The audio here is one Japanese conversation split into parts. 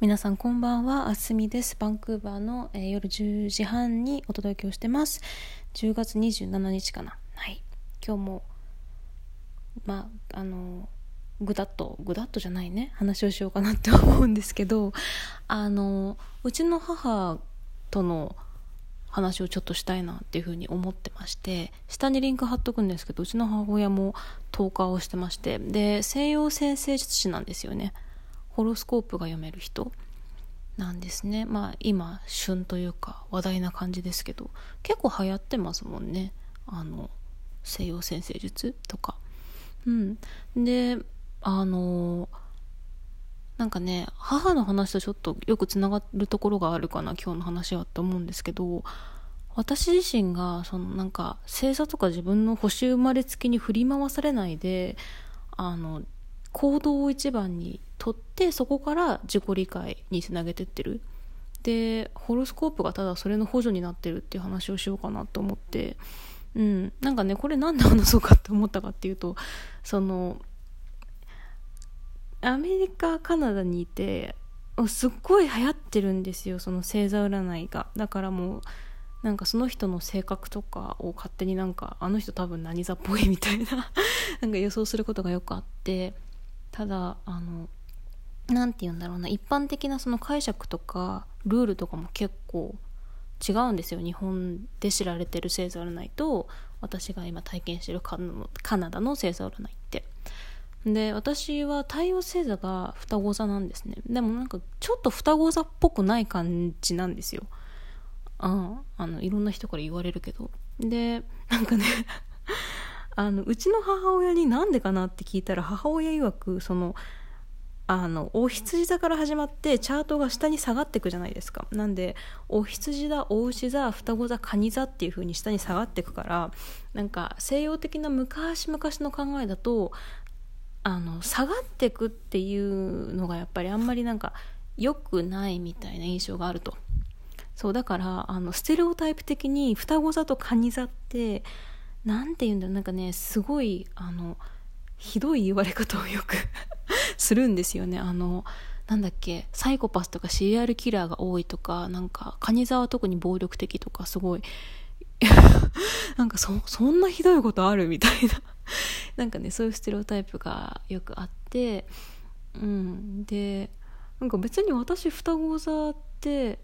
皆さんこんばんは、あすみです。バンクーバーの、えー、夜10時半にお届けをしてます。10月27日かな。はい。今日も、まあ、あの、ぐだっと、ぐだっとじゃないね、話をしようかなって思うんですけど、あの、うちの母との話をちょっとしたいなっていうふうに思ってまして下にリンク貼っとくんですけどうちの母親も投下をしてましてで西洋先生術師なんですよねホロスコープが読める人なんですね。まあ今旬というか話題な感じですけど結構流行ってますもんね。あの西洋先生術とか。うん。であのなんかね母の話とちょっとよくつながるところがあるかな今日の話はと思うんですけど私自身がそのなんか星座とか自分の星生まれつきに振り回されないであの行動を一番にとってそこから自己理解につなげてってる。でホロスコープがただそれの補助になってるっていう話をしようかなと思って。うん。なんかねこれ何で話そうかって思ったかっていうとそのアメリカカナダにいてすっごい流行ってるんですよその星座占いが。だからもうなんかその人の性格とかを勝手になんかあの人多分何座っぽいみたいななんか予想することがよくあって。ただあの何て言うんだろうな一般的なその解釈とかルールとかも結構違うんですよ。日本で知られてる星座占いと私が今体験してるカナダの星座占いって。で私は太陽星座が双子座なんですね。でもなんかちょっと双子座っぽくない感じなんですよ。ああのいろんな人から言われるけど。でなんかね あのうちの母親になんでかなって聞いたら母親曰くそのあのお羊座から始まってチャートが下に下がっていくじゃないですか。なんでお羊座お牛座双子座蟹座っていう風に下に下がっていくからなんか西洋的な昔々の考えだとあの下がっていくっていうのがやっぱりあんまりなんか良くないみたいな印象があると。そうだからあのステレオタイプ的に双子座と蟹座って何て言うんだろう。なんかねすごいあのひどい言われ方をよく するんですよね。あのなんだっけサイコパスとかシリアルキラーが多いとかなんか蟹座は特に暴力的とかすごい。なんかそそんなひどいことあるみたいな。なんかねそういうステレオタイプがよくあって。うん。でなんか別に私双子座って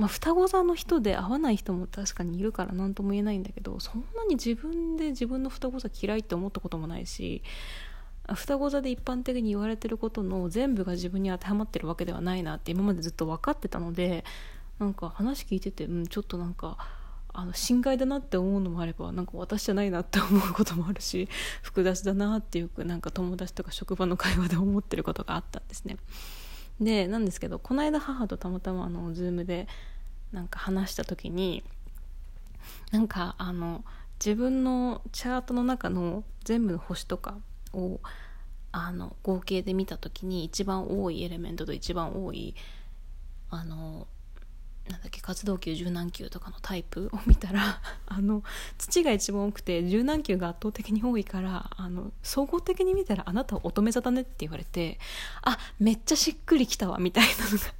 まあ、双子座の人で合わない人も確かにいるから何とも言えないんだけどそんなに自分で自分の双子座嫌いって思ったこともないし双子座で一般的に言われてることの全部が自分に当てはまってるわけではないなって今までずっと分かってたのでなんか話聞いてて、うん、ちょっとなんかあの心外だなって思うのもあればなんか私じゃないなって思うこともあるし複雑だなっていうなんか友達とか職場の会話で思ってることがあったんですね。でなんですけどこの間母とたまたまあの Zoom でなんか話した時になんかあの自分のチャートの中の全部の星とかをあの合計で見た時に一番多いエレメントと一番多いあのなんだっけ活動球柔軟球とかのタイプを見たら あの土が一番多くて柔軟球が圧倒的に多いからあの総合的に見たらあなたは乙女座だねって言われてあめっちゃしっくりきたわみたいなのが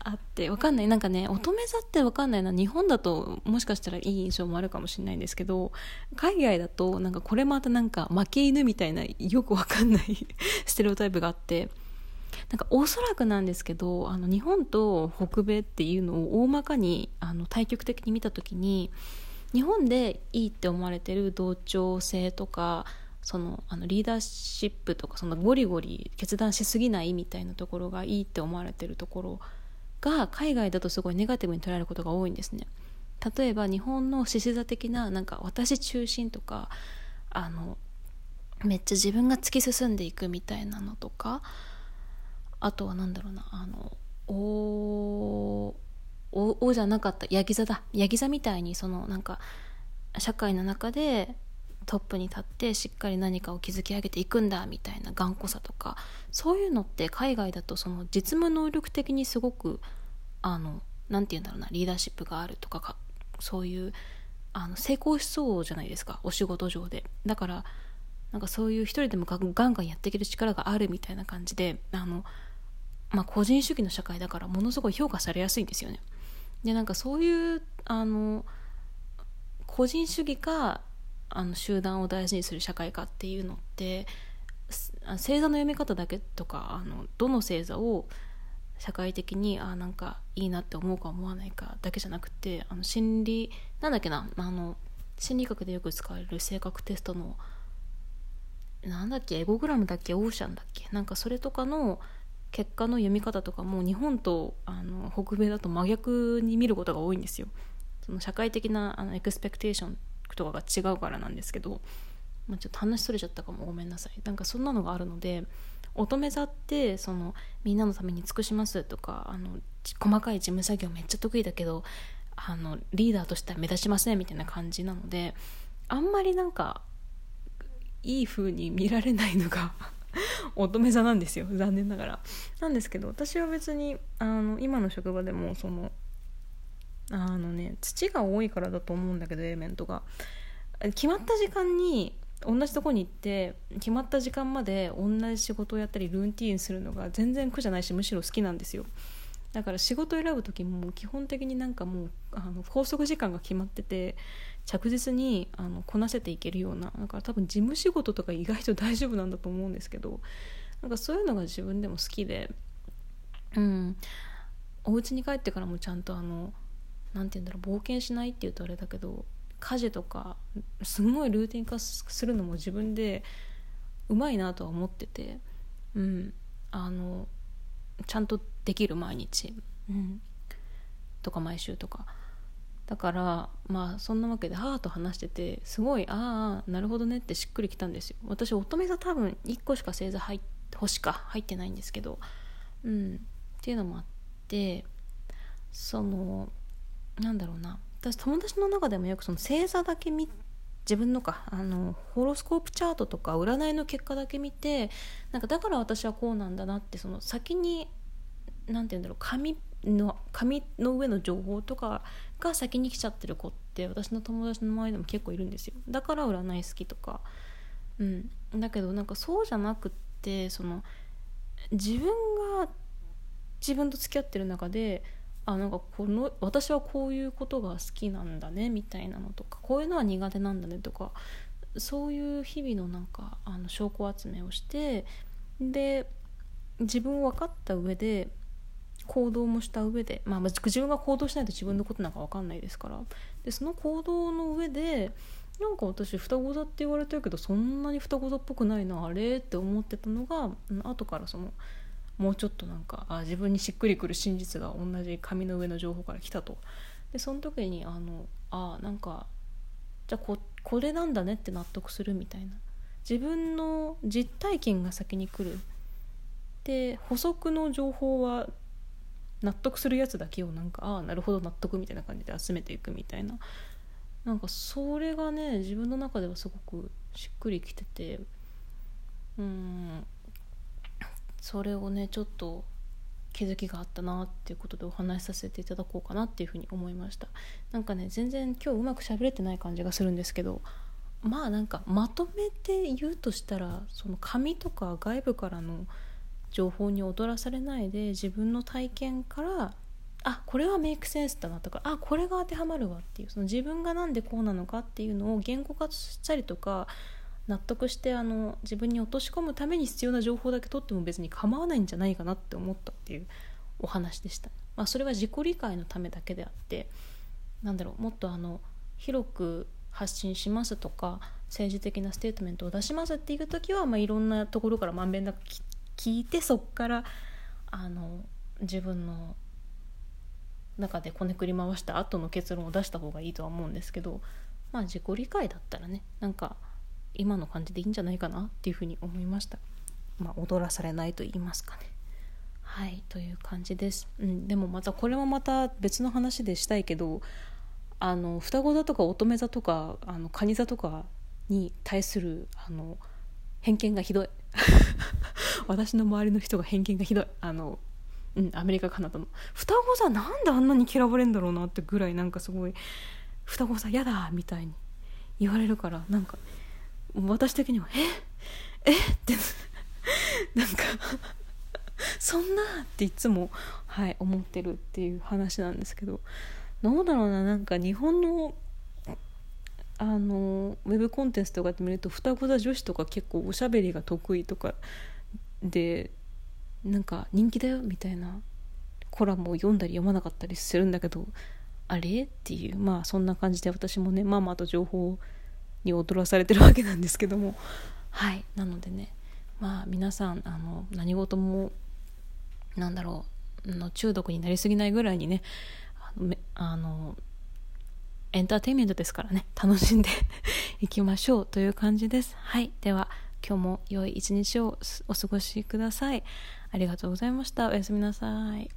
あってわかんない。なんかね乙女座ってわかんないな。日本だともしかしたらいい印象もあるかもしれないんですけど海外だとなんかこれまたなんか負け犬みたいなよくわかんない ステレオタイプがあってなんかおそらくなんですけどあの日本と北米っていうのを大まかにあの対極的に見た時に日本でいいって思われてる同調性とかそのあのリーダーシップとかそのゴリゴリ決断しすぎないみたいなところがいいって思われてるところが海外だとすごいネガティブに捉えることが多いんですね。例えば日本の獅子座的ななんか私中心とかあのめっちゃ自分が突き進んでいくみたいなのとかあとは何だろうなあのおおおじゃなかったヤギ座だ。ヤギ座みたいにそのなんか社会の中でトップに立ってしっかり何かを築き上げていくんだみたいな頑固さとかそういうのって海外だとその実務能力的にすごくあの何て言うんだろうなリーダーシップがあるとかかそういうあの成功しそうじゃないですかお仕事上で。だからなんかそういう一人でもガンガンやっていける力があるみたいな感じであのまあ、個人主義の社会だからものすごい評価されやすいんですよね。でなんかそういうあの個人主義かあの集団を大事にする社会かっていうのって星座の読み方だけとかあのどの星座を社会的にあなんかいいなって思うか思わないかだけじゃなくてあの心理なんだっけなあの心理学でよく使われる性格テストのなんだっけエゴグラムだっけオーシャンだっけなんかそれとかの結果の読み方とかも日本とあの北米だと真逆に見ることが多いんですよ。その社会的なあのエクスペクテーションとかが違うからなんですけど、まあ、ちょっと話それちゃったかもごめんなさいなんかそんなのがあるので乙女座ってそのみんなのために尽くしますとかあの細かい事務作業めっちゃ得意だけどあのリーダーとしては目立ちませんみたいな感じなのであんまりなんかいい風に見られないのが 乙女座なんですよ。残念ながら。なんですけど私は別にあの今の職場でもそのあのね土が多いからだと思うんだけどエレメントが。決まった時間に同じとこに行って決まった時間まで同じ仕事をやったりルーティーンするのが全然苦じゃないしむしろ好きなんですよ。だから仕事選ぶ時も基本的になんかもうあの拘束時間が決まってて着実にあのこなせていけるようなだから多分事務仕事とか意外と大丈夫なんだと思うんですけどなんかそういうのが自分でも好きでうん。お家に帰ってからもちゃんとあの何て言うんだろう冒険しないっていうとあれだけど家事とかすごいルーティン化するのも自分でうまいなとは思っててうん。あのちゃんとできる毎日、うん、とか毎週とか。だからまあそんなわけで母と話しててすごいああなるほどねってしっくりきたんですよ。私乙女座多分1個しか星座入星か入ってないんですけど。うん。っていうのもあってそのなんだろうな。私友達の中でもよくその星座だけ見自分のかあのホロスコープチャートとか占いの結果だけ見てなんかだから私はこうなんだなってその先に何て言うんだろう紙の紙の上の情報とかが先に来ちゃってる子って私の友達の周りでも結構いるんですよ。だから占い好きとか。うん。だけどなんかそうじゃなくってその自分が自分と付き合ってる中であなんかこの私はこういうことが好きなんだねみたいなのとかこういうのは苦手なんだねとかそういう日々のなんかあの証拠集めをしてで自分を分かった上で行動もした上で、まあ、自分が行動しないと自分のことなんか分かんないですから。でその行動の上でなんか私双子座って言われてるけどそんなに双子座っぽくないなあれって思ってたのが後からそのもうちょっとなんかあ自分にしっくりくる真実が同じ紙の上の情報から来たと。でその時にあのあなんかじゃあここれなんだねって納得するみたいな。自分の実体験が先に来る。で補足の情報は納得するやつだけをなんかああなるほど納得みたいな感じで集めていくみたいな。なんかそれがね自分の中ではすごくしっくりきててうんそれをねちょっと気づきがあったなっていうことでお話しさせていただこうかなっていうふうに思いました。なんかね全然今日うまくしゃべれてない感じがするんですけどまあなんかまとめて言うとしたらその紙とか外部からの情報に踊らされないで自分の体験からあこれはメイクセンスだなとかあこれが当てはまるわっていうその自分が何でこうなのかっていうのを言語化したりとか納得してあの自分に落とし込むために必要な情報だけ取っても別に構わないんじゃないかなって思ったっていうお話でした、まあ、それは自己理解のためだけであってなんだろうもっとあの広く発信しますとか政治的なステートメントを出しますっていう時は、まあ、いろんなところからまんべんなく聞いてそこからあの自分の中でこねくり回した後の結論を出した方がいいとは思うんですけどまあ自己理解だったらねなんか今の感じでいいんじゃないかなっていうふうに思いました。まあ、踊らされないと言いますかね。はいという感じです、うん、でもまたこれもまた別の話でしたいけどあの双子座とか乙女座とかあの蟹座とかに対するあの偏見がひどい 私の周りの人が偏見がひどい。あの、うん、アメリカカナダの双子座なんであんなに嫌われんだろうなってぐらいなんかすごい双子座嫌だみたいに言われるからなんか私的には「え？え？っ? 」てなんかそんなっていつも、はい、思ってるっていう話なんですけどどうだろうな。なんか日本のあのウェブコンテンツとかって見ると双子座女子とか結構おしゃべりが得意とかでなんか人気だよみたいなコラムを読んだり読まなかったりするんだけどあれ？っていうまあそんな感じで私もねまあまあと情報に踊らされてるわけなんですけども。はいなのでねまあ皆さんあの何事もなんだろうの中毒になりすぎないぐらいにねあのあのエンターテインメントですからね。楽しんで いきましょうという感じです。はい。では今日も良い一日をお過ごしください。ありがとうございました。おやすみなさい。